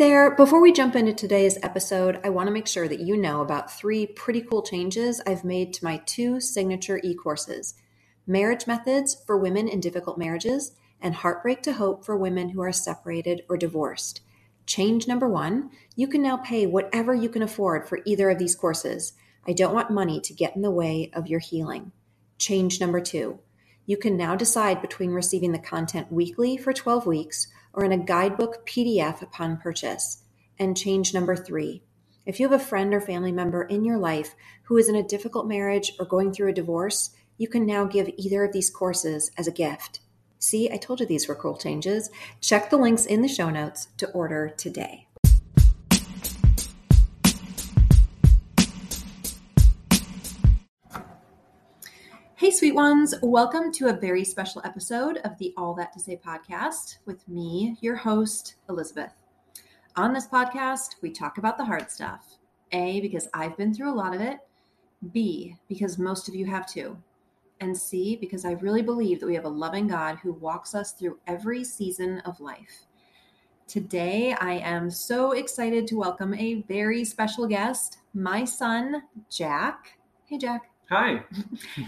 There, before we jump into today's episode, I want to make sure that you know about three pretty cool changes I've made to my two signature e courses Marriage Methods for Women in Difficult Marriages and Heartbreak to Hope for Women Who Are Separated or Divorced. Change number one you can now pay whatever you can afford for either of these courses. I don't want money to get in the way of your healing. Change number two you can now decide between receiving the content weekly for 12 weeks or in a guidebook PDF upon purchase. And change number three if you have a friend or family member in your life who is in a difficult marriage or going through a divorce, you can now give either of these courses as a gift. See, I told you these were cool changes. Check the links in the show notes to order today. Hey, sweet ones. Welcome to a very special episode of the All That to Say podcast with me, your host, Elisabeth. On this podcast, we talk about the hard stuff. A, because I've been through a lot of it. B, because most of you have too. And C, because I really believe that we have a loving God who walks us through every season of life. Today, I am so excited to welcome a very special guest, my son, Jack. Hey, Jack. Hi.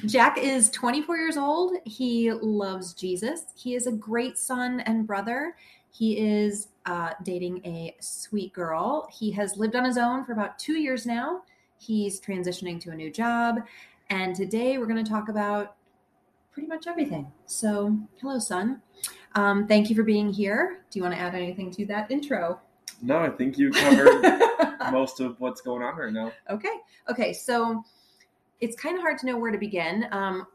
Jack is 24 years old. He loves Jesus. He is a great son and brother. He is uh, dating a sweet girl. He has lived on his own for about two years now. He's transitioning to a new job. And today we're going to talk about pretty much everything. So, hello, son. Um, thank you for being here. Do you want to add anything to that intro? No, I think you covered most of what's going on right now. Okay. Okay. So, it's kind of hard to know where to begin. Um,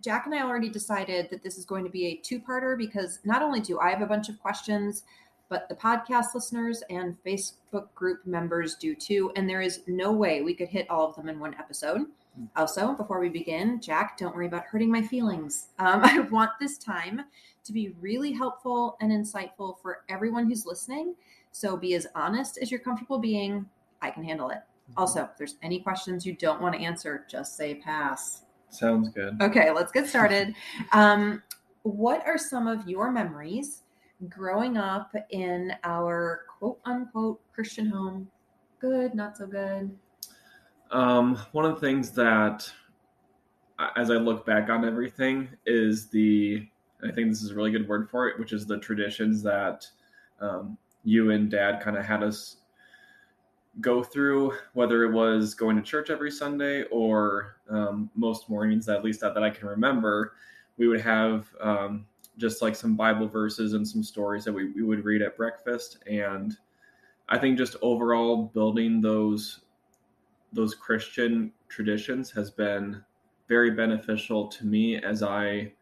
Jack and I already decided that this is going to be a two parter because not only do I have a bunch of questions, but the podcast listeners and Facebook group members do too. And there is no way we could hit all of them in one episode. Hmm. Also, before we begin, Jack, don't worry about hurting my feelings. Um, I want this time to be really helpful and insightful for everyone who's listening. So be as honest as you're comfortable being. I can handle it. Also, if there's any questions you don't want to answer, just say pass. Sounds good. Okay, let's get started. Um, what are some of your memories growing up in our quote unquote Christian home? Good, not so good. Um, one of the things that, as I look back on everything, is the I think this is a really good word for it, which is the traditions that um, you and Dad kind of had us go through, whether it was going to church every Sunday or um, most mornings, at least that, that I can remember, we would have um, just like some Bible verses and some stories that we, we would read at breakfast. And I think just overall building those those Christian traditions has been very beneficial to me as I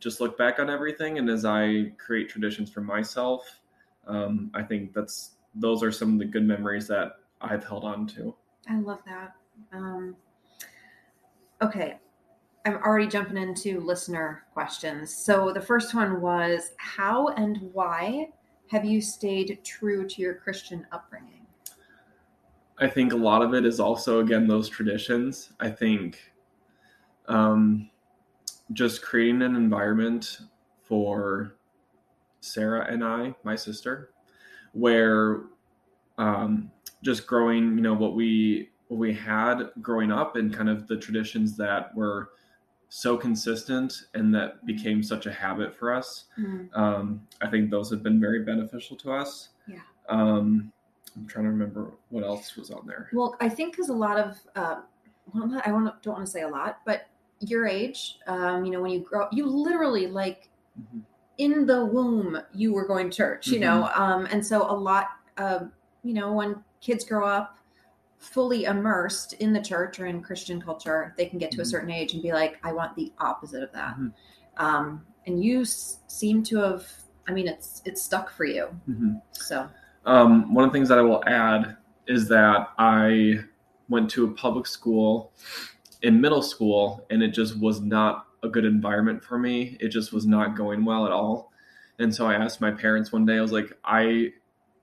just look back on everything and as I create traditions for myself. Um, I think that's those are some of the good memories that I've held on to. I love that. Um, okay, I'm already jumping into listener questions. So the first one was How and why have you stayed true to your Christian upbringing? I think a lot of it is also, again, those traditions. I think um, just creating an environment for Sarah and I, my sister, where um, just growing, you know, what we what we had growing up and kind of the traditions that were so consistent and that became such a habit for us. Mm-hmm. Um, I think those have been very beneficial to us. Yeah. Um, I'm trying to remember what else was on there. Well, I think because a lot of, uh, well, I want don't want to say a lot, but your age, um, you know, when you grow, you literally like mm-hmm. In the womb, you were going to church, you mm-hmm. know, um, and so a lot of you know, when kids grow up fully immersed in the church or in Christian culture, they can get to a mm-hmm. certain age and be like, I want the opposite of that. Mm-hmm. Um, and you s- seem to have, I mean, it's it's stuck for you. Mm-hmm. So, um, one of the things that I will add is that I went to a public school in middle school, and it just was not a good environment for me. It just was not going well at all. And so I asked my parents one day, I was like, I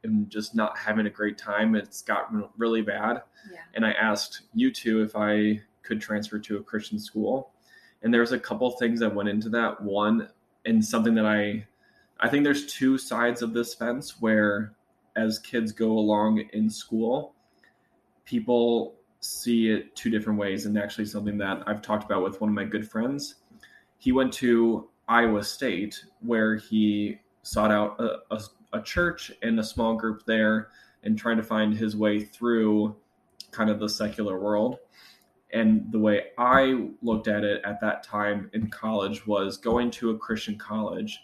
am just not having a great time. It's gotten really bad. Yeah. And I asked you two if I could transfer to a Christian school. And there's a couple things that went into that. One, and something that I, I think there's two sides of this fence where as kids go along in school, people see it two different ways. And actually, something that I've talked about with one of my good friends. He went to Iowa State where he sought out a, a, a church and a small group there and trying to find his way through kind of the secular world. And the way I looked at it at that time in college was going to a Christian college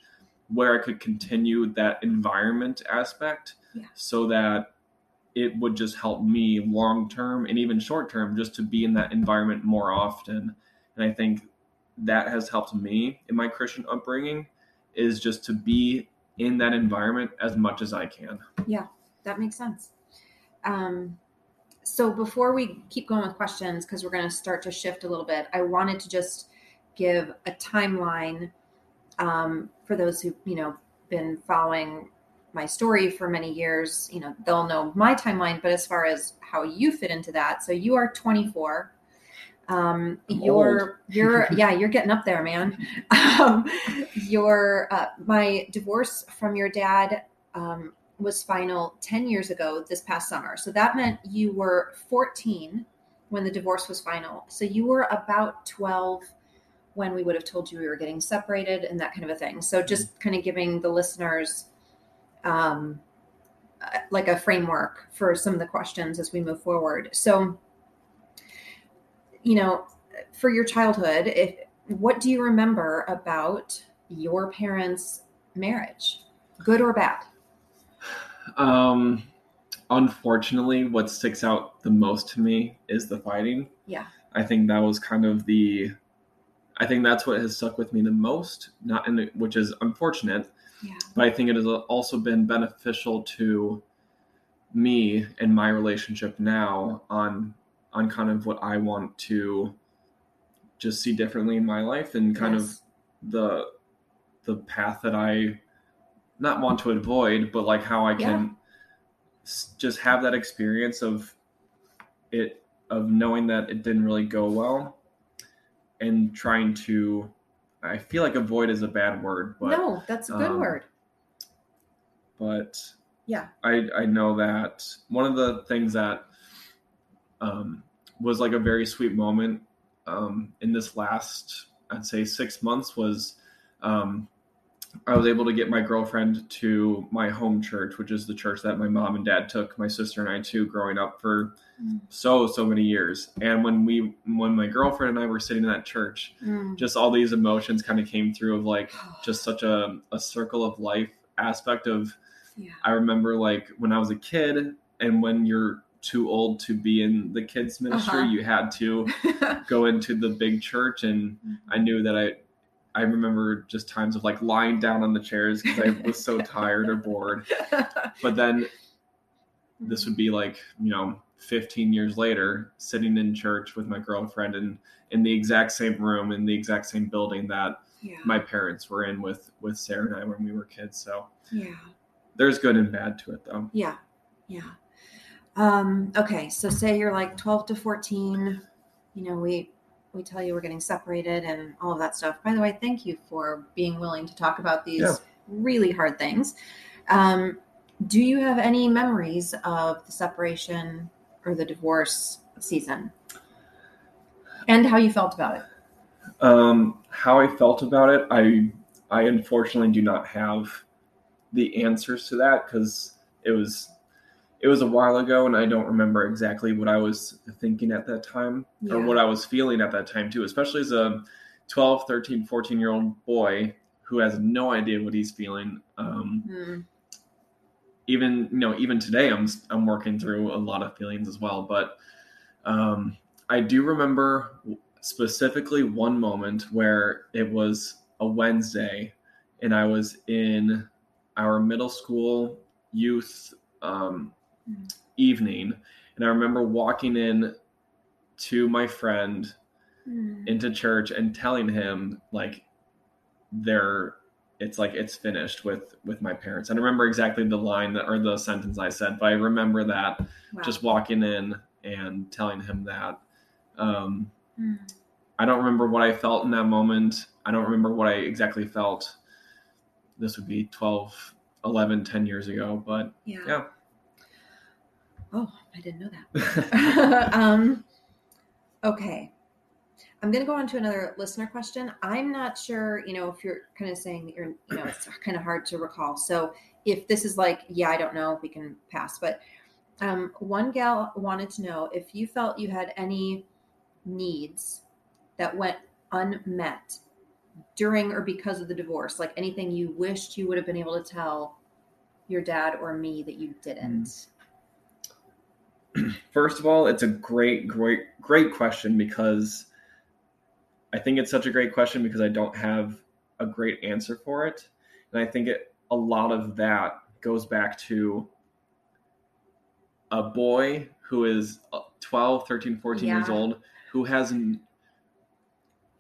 where I could continue that environment aspect Yeah. so that it would just help me long term and even short term just to be in that environment more often. And I think that has helped me in my Christian upbringing is just to be in that environment as much as I can. Yeah, that makes sense. Um, so before we keep going with questions, because we're going to start to shift a little bit, I wanted to just give a timeline um, for those who you know been following my story for many years. You know they'll know my timeline, but as far as how you fit into that, so you are 24. Um, I'm you're you're yeah you're getting up there, man. Um, your uh, my divorce from your dad um, was final 10 years ago this past summer. So that meant you were 14 when the divorce was final. So you were about 12 when we would have told you we were getting separated and that kind of a thing. So just kind of giving the listeners um, uh, like a framework for some of the questions as we move forward. So, you know, for your childhood, if what do you remember about your parents' marriage, good or bad? Um, unfortunately, what sticks out the most to me is the fighting. Yeah. I think that was kind of the, I think that's what has stuck with me the most. Not in the, which is unfortunate, Yeah. but I think it has also been beneficial to me and my relationship now on on kind of what I want to just see differently in my life and kind of the the path that I not want to avoid, but like how I can s- just have that experience of it of knowing that it didn't really go well and trying to I feel like avoid is a bad word, but no, that's a good um, word. but Yeah. I I know that one of the things that um, was like a very sweet moment um, in this last I'd say six months was um, I was able to get my girlfriend to my home church, which is the church that my mom and dad took my sister and I to growing up for Mm. so so many years. And when we when my girlfriend and I were sitting in that church, Mm. just all these emotions kind of came through of like just such a, a circle of life aspect of yeah. I remember like when I was a kid and when you're too old to be in the kids ministry, Uh-huh. you had to go into the big church and I knew that I I remember just times of like lying down on the chairs because I was so tired or bored. But then this would be like, you know, 15 years later, sitting in church with my girlfriend and in the exact same room in the exact same building that yeah. my parents were in with with Sarah and I when we were kids. So yeah. there's good and bad to it though. Yeah. Yeah. Um, okay. So say you're like 12 to 14, you know, we, we tell you we're getting separated and all of that stuff. By the way, thank you for being willing to talk about these Yeah. really hard things. Um, do you have any memories of the separation or the divorce season and how you felt about it? Um, how I felt about it, I I unfortunately do not have the answers to that because it was it was a while ago and I don't remember exactly what I was thinking at that time or what I was feeling at that time too, especially as a 12, 13, 14 year old boy who has no idea what he's feeling. Um, Hmm. even you know even today i'm i'm working through a lot of feelings as well but um i do remember specifically one moment where it was a wednesday and i was in our middle school youth um, Mm. evening and i remember walking in to my friend Hmm. into church and telling him like they're it's like it's finished with with my parents. I don't remember exactly the line that or the sentence I said, but I remember that Wow. just walking in and telling him that. Um, Hmm. I don't remember what I felt in that moment. I don't remember what I exactly felt. This would be 12, 11, 10 years ago, but yeah. yeah. Oh, I didn't know that. um, okay. I'm going to go on to another listener question. I'm not sure, you know, if you're kind of saying that you're, you know, it's kind of hard to recall. So if this is like, yeah, I don't know, we can pass. But um, one gal wanted to know if you felt you had any needs that went unmet during or because of the divorce, like anything you wished you would have been able to tell your dad or me that you didn't. First of all, it's a great, great, great question because I think it's such a great question because I don't have a great answer for it. And I think it, a lot of that goes back to a boy who is uh, 12, 13, 14 yeah. years old who has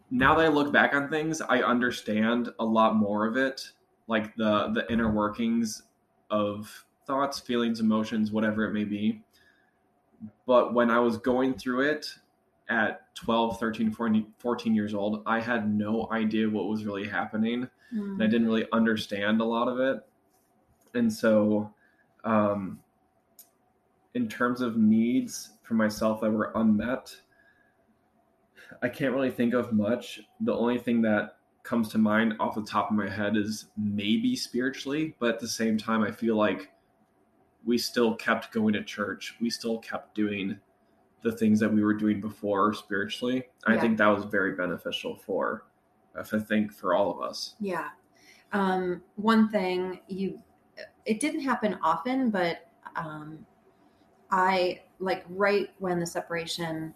now that I look back on things, I understand a lot more of it, like the the inner workings of thoughts, feelings, emotions, whatever it may be. But when I was going through it at 12, 13, 14, years old, I had no idea what was really happening. Mm. And I didn't really understand a lot of it. And so, um, in terms of needs for myself that were unmet, I can't really think of much. The only thing that comes to mind off the top of my head is maybe spiritually, but at the same time, I feel like we still kept going to church. We still kept doing the things that we were doing before spiritually. Yeah. I think that was very beneficial for, I think, for all of us. Yeah. Um, one thing you, it didn't happen often, but um, I like right when the separation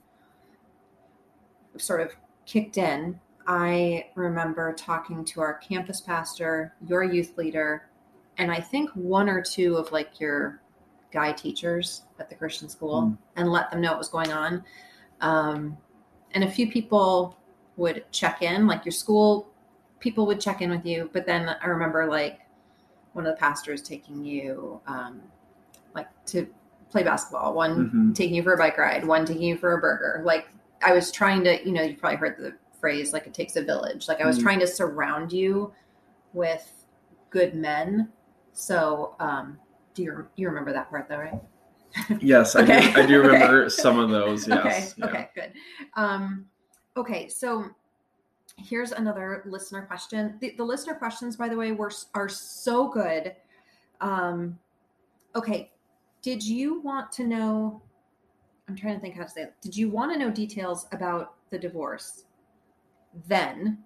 sort of kicked in, I remember talking to our campus pastor, your youth leader, and I think one or two of like your guy teachers at the Christian school mm. and let them know what was going on. Um, and a few people would check in, like your school people would check in with you. But then I remember like one of the pastors taking you um, like to play basketball, one mm-hmm. taking you for a bike ride, one taking you for a burger, like I was trying to, you know, you probably heard the phrase like it takes a village. Like I was mm trying to surround you with good men. So, um, do you you remember that part though, right? Yes, okay. I do. I do remember okay. some of those. Yes. Okay. Yeah. Okay. Good. Um, okay. So here's another listener question. The, the listener questions, by the way, were are so good. Um, okay. Did you want to know I'm trying to think how to say it. Did you want to know details about the divorce then?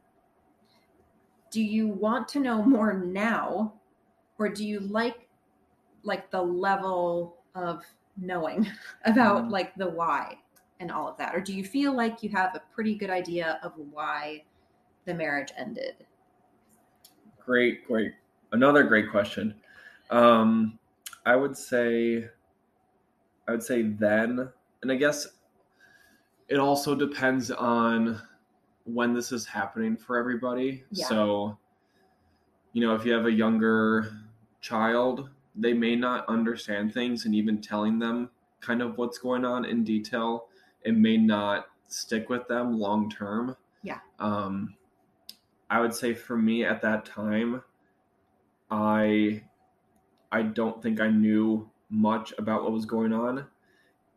Do you want to know more now? Or do you like like the level of knowing about mm. like the why and all of that? Or do you feel like you have a pretty good idea of why the marriage ended? Great, great. Another great question. Um, I would say, I would say then and I guess it also depends on when this is happening for everybody. Yeah. So, you know, if you have a younger child, they may not understand things, and even telling them kind of what's going on in detail, it may not stick with them long term. Yeah. Um, I would say for me at that time, I I don't think I knew much about what was going on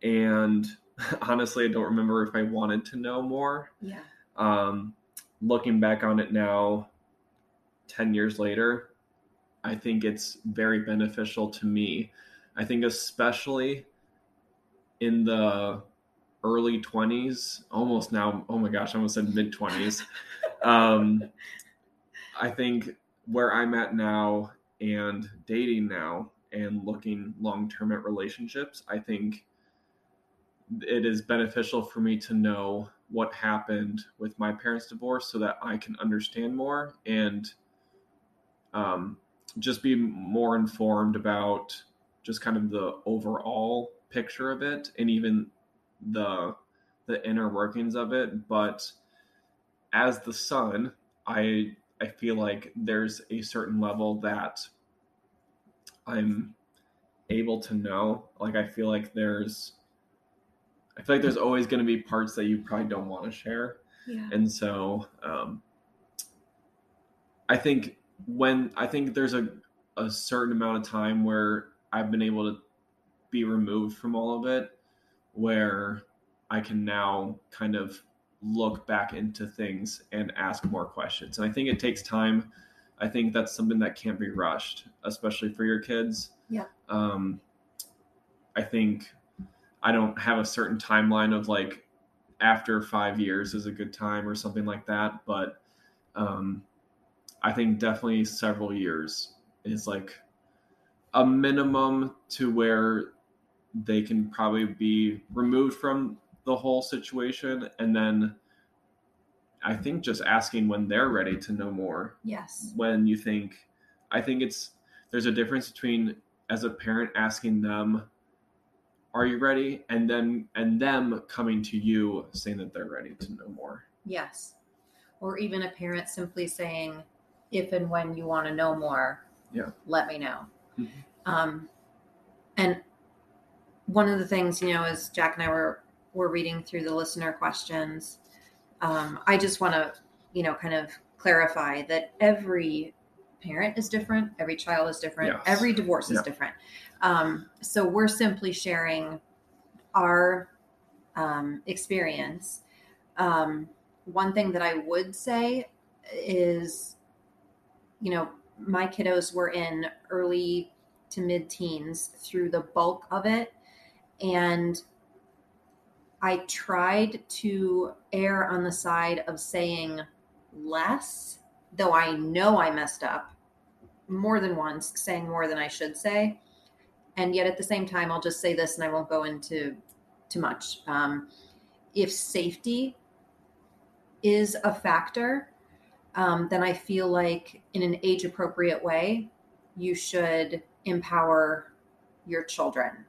and honestly, I don't remember if I wanted to know more. Yeah. Um, looking back on it now, 10 years later, I think it's very beneficial to me. I think, especially in the early 20s, almost now, oh my gosh, I almost said mid 20s. um, I think where I'm at now and dating now and looking long term at relationships, I think it is beneficial for me to know what happened with my parents' divorce so that I can understand more and um, just be more informed about just kind of the overall picture of it and even the the inner workings of it but as the son i i feel like there's a certain level that i'm able to know like i feel like there's I feel like there's always going to be parts that you probably don't want to share. Yeah. And so um, I think when I think there's a, a certain amount of time where I've been able to be removed from all of it where I can now kind of look back into things and ask more questions. And I think it takes time. I think that's something that can't be rushed, especially for your kids. Yeah. Um, I think I don't have a certain timeline of like after five years is a good time or something like that, but um, I think definitely several years is like a minimum to where they can probably be removed from the whole situation and then i think just asking when they're ready to know more Yes. when you think i think it's there's a difference between as a parent asking them are you ready and then and them coming to you saying that they're ready to know more Yes. Or even a parent simply saying, if and when you want to know more, Yeah. let me know. Mhm. Um, and one of the things, you know, as Jack and I were were reading through the listener questions, um, I just want to, you know, kind of clarify that every parent is different, every child is different, Yes. every divorce is different. Um, so we're simply sharing our um, experience. Um, one thing that I would say is, you know, my kiddos were in early to mid teens through the bulk of it. And I tried to err on the side of saying less, though I know I messed up more than once, saying more than I should say. And yet at the same time, I'll just say this and I won't go into too much. Um, if safety is a factor, um, then I feel like in an age appropriate way, you should empower your children.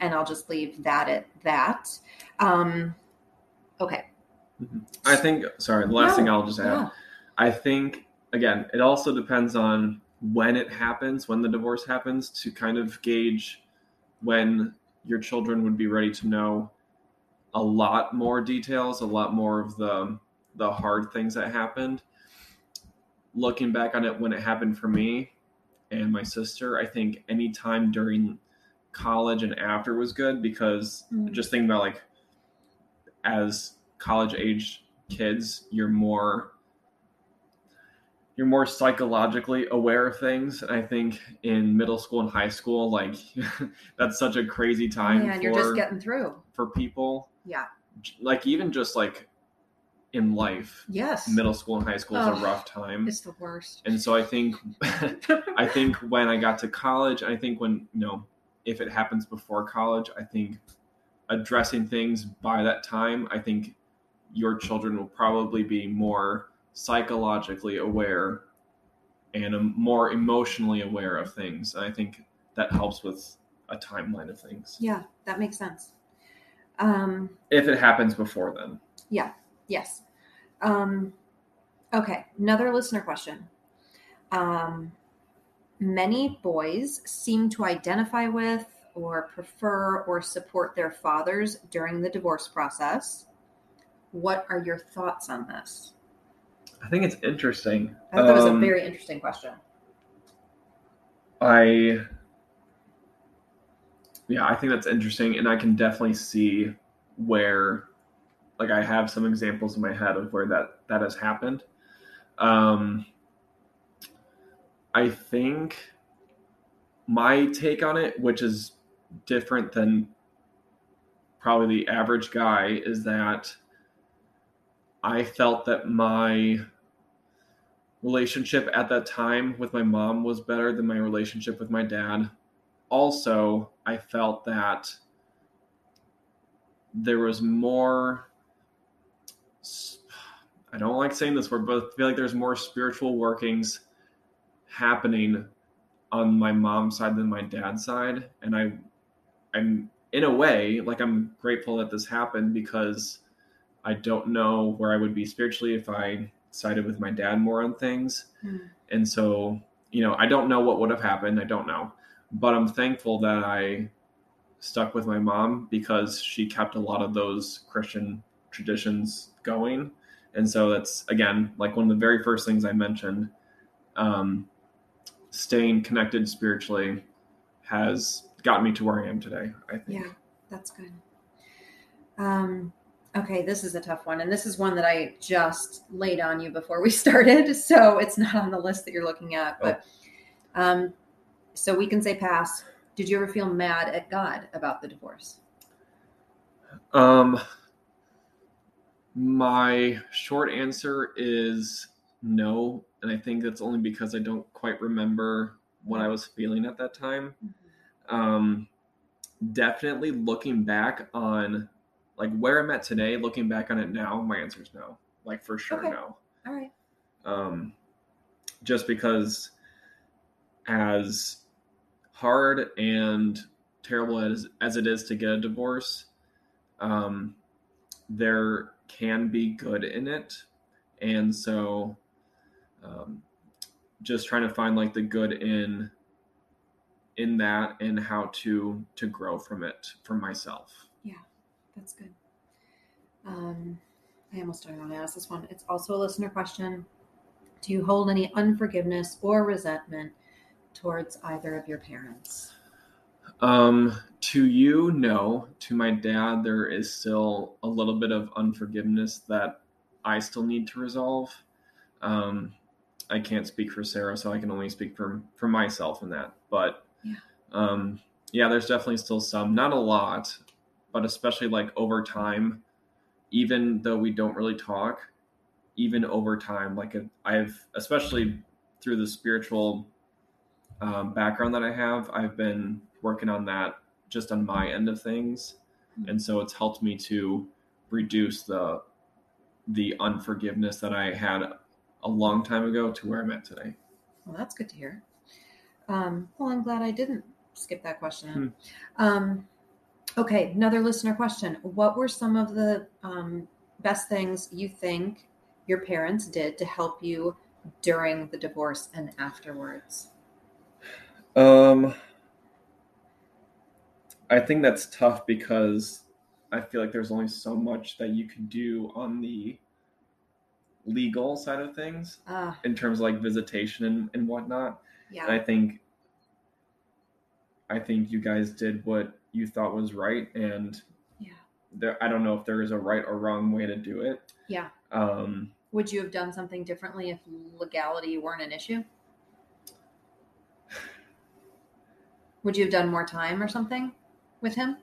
And I'll just leave that at that. Um, okay. i think sorry the last No, thing i'll just add Yeah. I think again, it also depends on when it happens, when the divorce happens, to kind of gauge when your children would be ready to know a lot more details, a lot more of the the hard things that happened. Looking back on it when it happened for me and my sister, I think any time during college and after was good because Mm. just think about like as college age kids, you're more you're more psychologically aware of things. And I think in middle school and high school, like that's such a crazy time Man, for you're just getting through. for people. Yeah. Like even just like in life, Yes. middle school and high school is Oh, a rough time. It's the worst. And so I think I think when I got to college, I think when you know, if it happens before college, I think addressing things by that time, I think your children will probably be more psychologically aware and um, more emotionally aware of things. And I think that helps with a timeline of things. Yeah, that makes sense. Um, If it happens before then. Yes. Um, okay, another listener question. Um, many boys seem to identify with or prefer or support their fathers during the divorce process. What are your thoughts on this? I think it's interesting. I thought that was a Um, very interesting question. I yeah, I think that's interesting, and I can definitely see where, like, I have some examples in my head of where that that has happened. Um, I think my take on it, which is different than probably the average guy, is that I felt that my relationship at that time with my mom was better than my relationship with my dad. Also, I felt that there was more. I don't like saying this word, but I feel like there's more spiritual workings happening on my mom's side than my dad's side, and I, I'm in a way like I'm grateful that this happened because I don't know where I would be spiritually if I sided with my dad more on things. Hmm. And so, you know, I don't know what would have happened. I don't know. But I'm thankful that I stuck with my mom because she kept a lot of those Christian traditions going. And so that's, again, like one of the very first things I mentioned um, staying connected spiritually has gotten me to where I am today. I think. Yeah, that's good. Um, okay, this is a tough one, and this is one that I just laid on you before we started, so it's not on the list that you're looking at. But um, so we can say pass. Did you ever feel mad at God about the divorce? Um, my short answer is no, and I think that's only because I don't quite remember what I was feeling at that time. Um, definitely looking back on like where I'm at today, looking back on it now, my answer is no. Like for sure, Okay. no. All right. Um, just because as hard and terrible as as it is to get a divorce, um, there can be good in it, and so um, just trying to find like the good in in that and how to to grow from it for myself. Yeah, that's good. Um, I almost don't want to ask this one. It's also a listener question. Do you hold any unforgiveness or resentment towards either of your parents? Um, to you, no. To my dad, there is still a little bit of unforgiveness that I still need to resolve. Um, I can't speak for Sarah, so I can only speak for for myself in that. But Yeah. um, yeah, there's definitely still some, not a lot, but especially like over time, even though we don't really talk, even over time, like I've especially through the spiritual um, background that I have, I've been working on that just on my end of things, and so it's helped me to reduce the the unforgiveness that I had a long time ago to where I'm at today. Well, that's good to hear. Um, well, I'm glad I didn't skip that question. Um, okay, another listener question. What were some of the um, best things you think your parents did to help you during the divorce and afterwards? Um, I think that's tough because I feel like there's only so much that you can do on the legal side of things Uh, in terms of like visitation and, and whatnot. yeah. And I think I think you guys did what you thought was right and Yeah. there I don't know if there is a right or wrong way to do it. Yeah. Um Would you have done something differently if legality weren't an issue? Would you have done more time or something with him?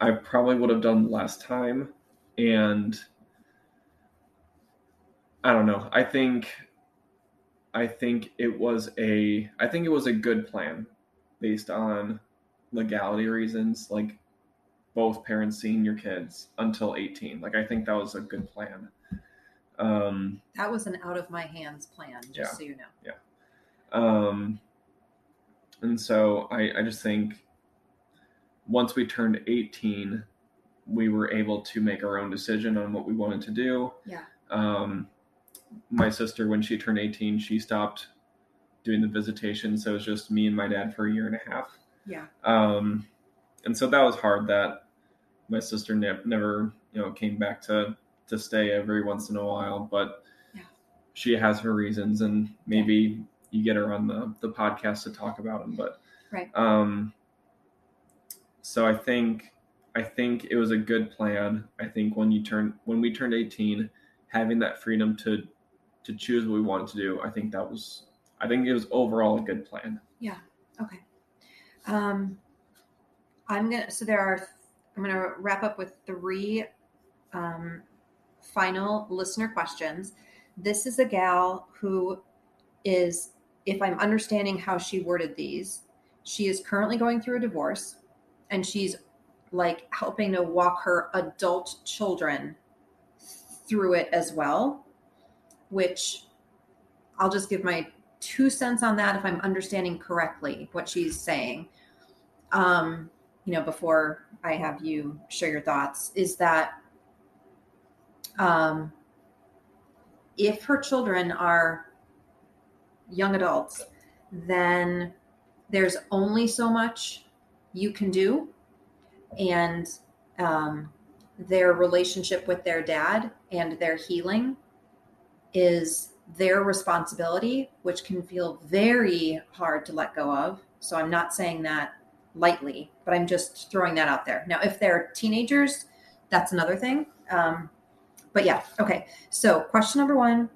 I probably would have done last time and I don't know. I think I think it was a I think it was a good plan based on legality reasons like both parents seeing your kids until 18. Like I think that was a good plan. Um That was an out of my hands plan, just Yeah. so you know. Yeah. Um, and so I, I just think once we turned 18, we were able to make our own decision on what we wanted to do. Yeah. Um, my sister, when she turned 18, she stopped doing the visitation. So it was just me and my dad for a year and a half. Yeah. Um, and so that was hard that my sister ne- never, you know, came back to, to stay every once in a while, but Yeah. she has her reasons and maybe you get her on the, the podcast to talk about them. But, Right. um, so I think, I think it was a good plan. I think when you turn, when we turned 18, having that freedom to, to choose what we wanted to do, I think that was, I think it was overall a good plan. Yeah. Okay. Um, I'm gonna. So there are. I'm gonna wrap up with three um, final listener questions. This is a gal who is, if I'm understanding how she worded these, she is currently going through a divorce, and she's like helping to walk her adult children through it as well. Which I'll just give my two cents on that if I'm understanding correctly what she's saying. Um, you know, before I have you share your thoughts, is that um, if her children are young adults, then there's only so much you can do, and um, their relationship with their dad and their healing is their responsibility, which can feel very hard to let go of So I'm not saying that lightly, but I'm just throwing that out there. Now, if they're teenagers, that's another thing. Um, but yeah, okay. So, question number one.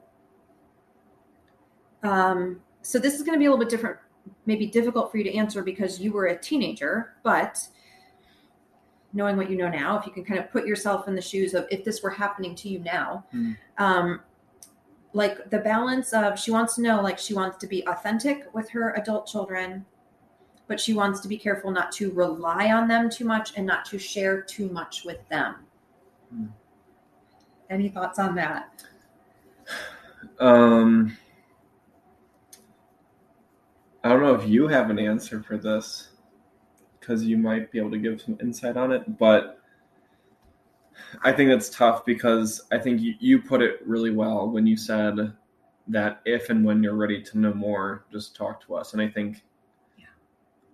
Um, so, this is going to be a little bit different, maybe difficult for you to answer because you were a teenager, but knowing what you know now, if you can kind of put yourself in the shoes of if this were happening to you now, Mm. um, like the balance of she wants to know, like she wants to be authentic with her adult children, but she wants to be careful not to rely on them too much and not to share too much with them. Hmm. Any thoughts on that? Um, I don't know if you have an answer for this because you might be able to give some insight on it, but I think that's tough because I think you, you put it really well when you said that if and when you're ready to know more, just talk to us. And I think, Yeah.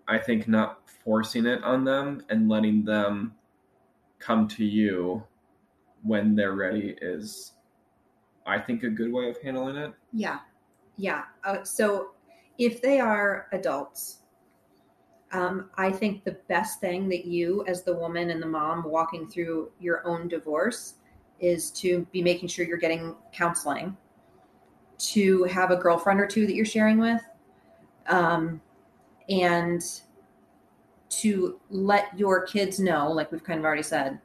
I think not forcing it on them and letting them come to you when they're ready is, I think, a good way of handling it. Yeah. Yeah. Uh, so if they are adults, um, I think the best thing that you, as the woman and the mom walking through your own divorce, is to be making sure you're getting counseling, to have a girlfriend or two that you're sharing with, um, and to let your kids know, like we've kind of already said,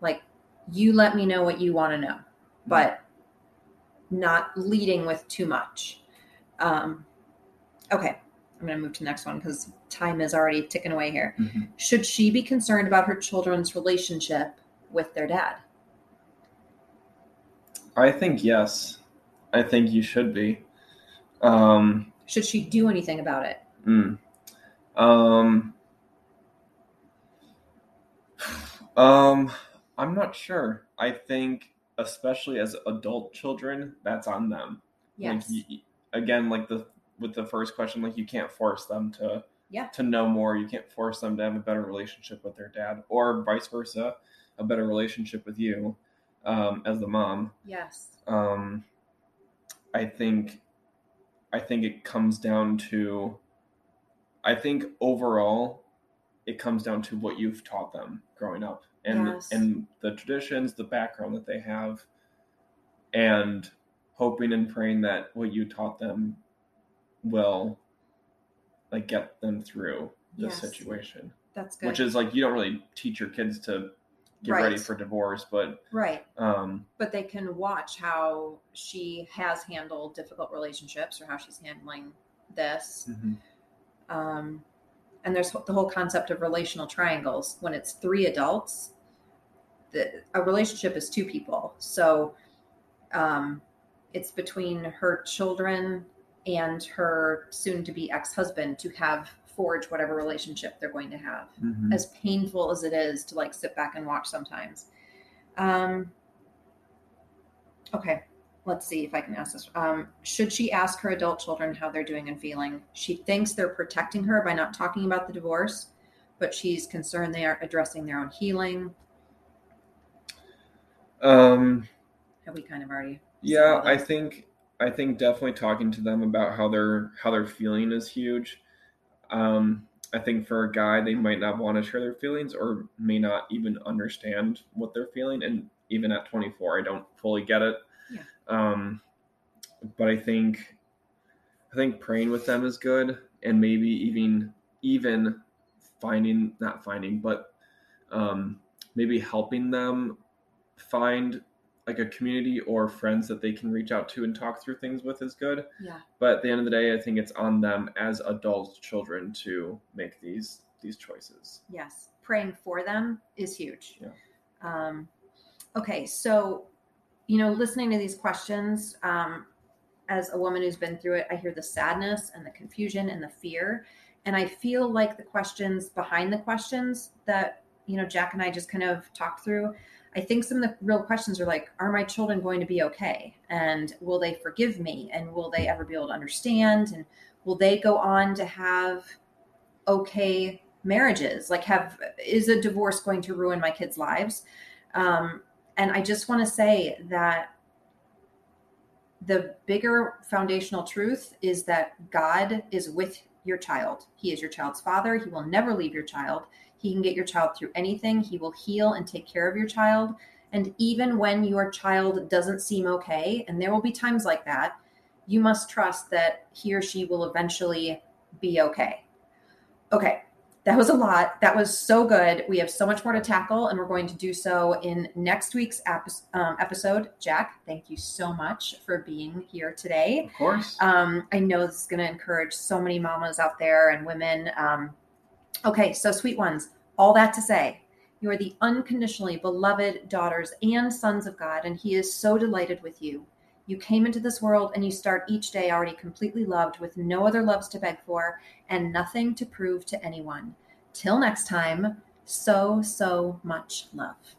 like you let me know what you want to know, but not leading with too much. Um, okay, I'm going to move to the next one because time is already ticking away here. Mhm. Should she be concerned about her children's relationship with their dad? I think yes. I think you should be. Um, Should she do anything about it? mm. um, um, I'm not sure. I think, especially as adult children, that's on them. Yes. Like, again, like the with the first question, like you can't force them to Yeah. to know more. You can't force them to have a better relationship with their dad, or vice versa, a better relationship with you um, as the mom. yes. um, I think I think it comes down to I think overall it comes down to what you've taught them growing up and Yes. and the traditions, the background that they have and hoping and praying that what you taught them will like get them through the Yes. situation. That's good. Which is like you don't really teach your kids to get ready for divorce, but right. um But they can watch how she has handled difficult relationships or how she's handling this. Um, and there's the whole concept of relational triangles. When it's three adults, the, a relationship is two people. So um, it's between her children and her soon to be ex husband to have forge whatever relationship they're going to have mhm. as painful as it is to like sit back and watch sometimes. Um, okay, let's see if I can ask this. Um, should she ask her adult children how they're doing and feeling? She thinks they're protecting her by not talking about the divorce, but she's concerned they aren't addressing their own healing. um Have we kind of already? Yeah, I think I think definitely talking to them about how they're how they're feeling is huge. Um, I think for a guy, they might not want to share their feelings or may not even understand what they're feeling. And even at 24, I don't fully get it. Yeah. Um, but I think I think praying with them is good, and maybe even even finding not finding, but um, maybe helping them find like a community or friends that they can reach out to and talk through things with is good. Yeah. But at the end of the day, I think it's on them as adult children to make these these choices. Yes, praying for them is huge. Yeah. Um, okay, so you know, listening to these questions, um, as a woman who's been through it, I hear the sadness and the confusion and the fear, and I feel like the questions behind the questions that you know Jack and I just kind of talked through. I think some of the real questions are like, are my children going to be okay? And will they forgive me? And will they ever be able to understand? And will they go on to have okay marriages like have is a divorce going to ruin my kids lives um, and i just want to say that the bigger foundational truth is that god is with your child. He is your child's father. He will never leave your child. He can get your child through anything. He will heal and take care of your child. And even when your child doesn't seem okay, and there will be times like that, you must trust that he or she will eventually be okay. Okay, that was a lot. That was so good. We have so much more to tackle, and we're going to do so in next week's um, episode. Jack, thank you so much for being here today. Of course. Um, I know this is going to encourage so many mamas out there and women. Um, okay, so sweet ones, all that to say, you are the unconditionally beloved daughters and sons of God, and He is so delighted with you. You came into this world and you start each day already completely loved with no other loves to beg for and nothing to prove to anyone. Till next time, so, so much love.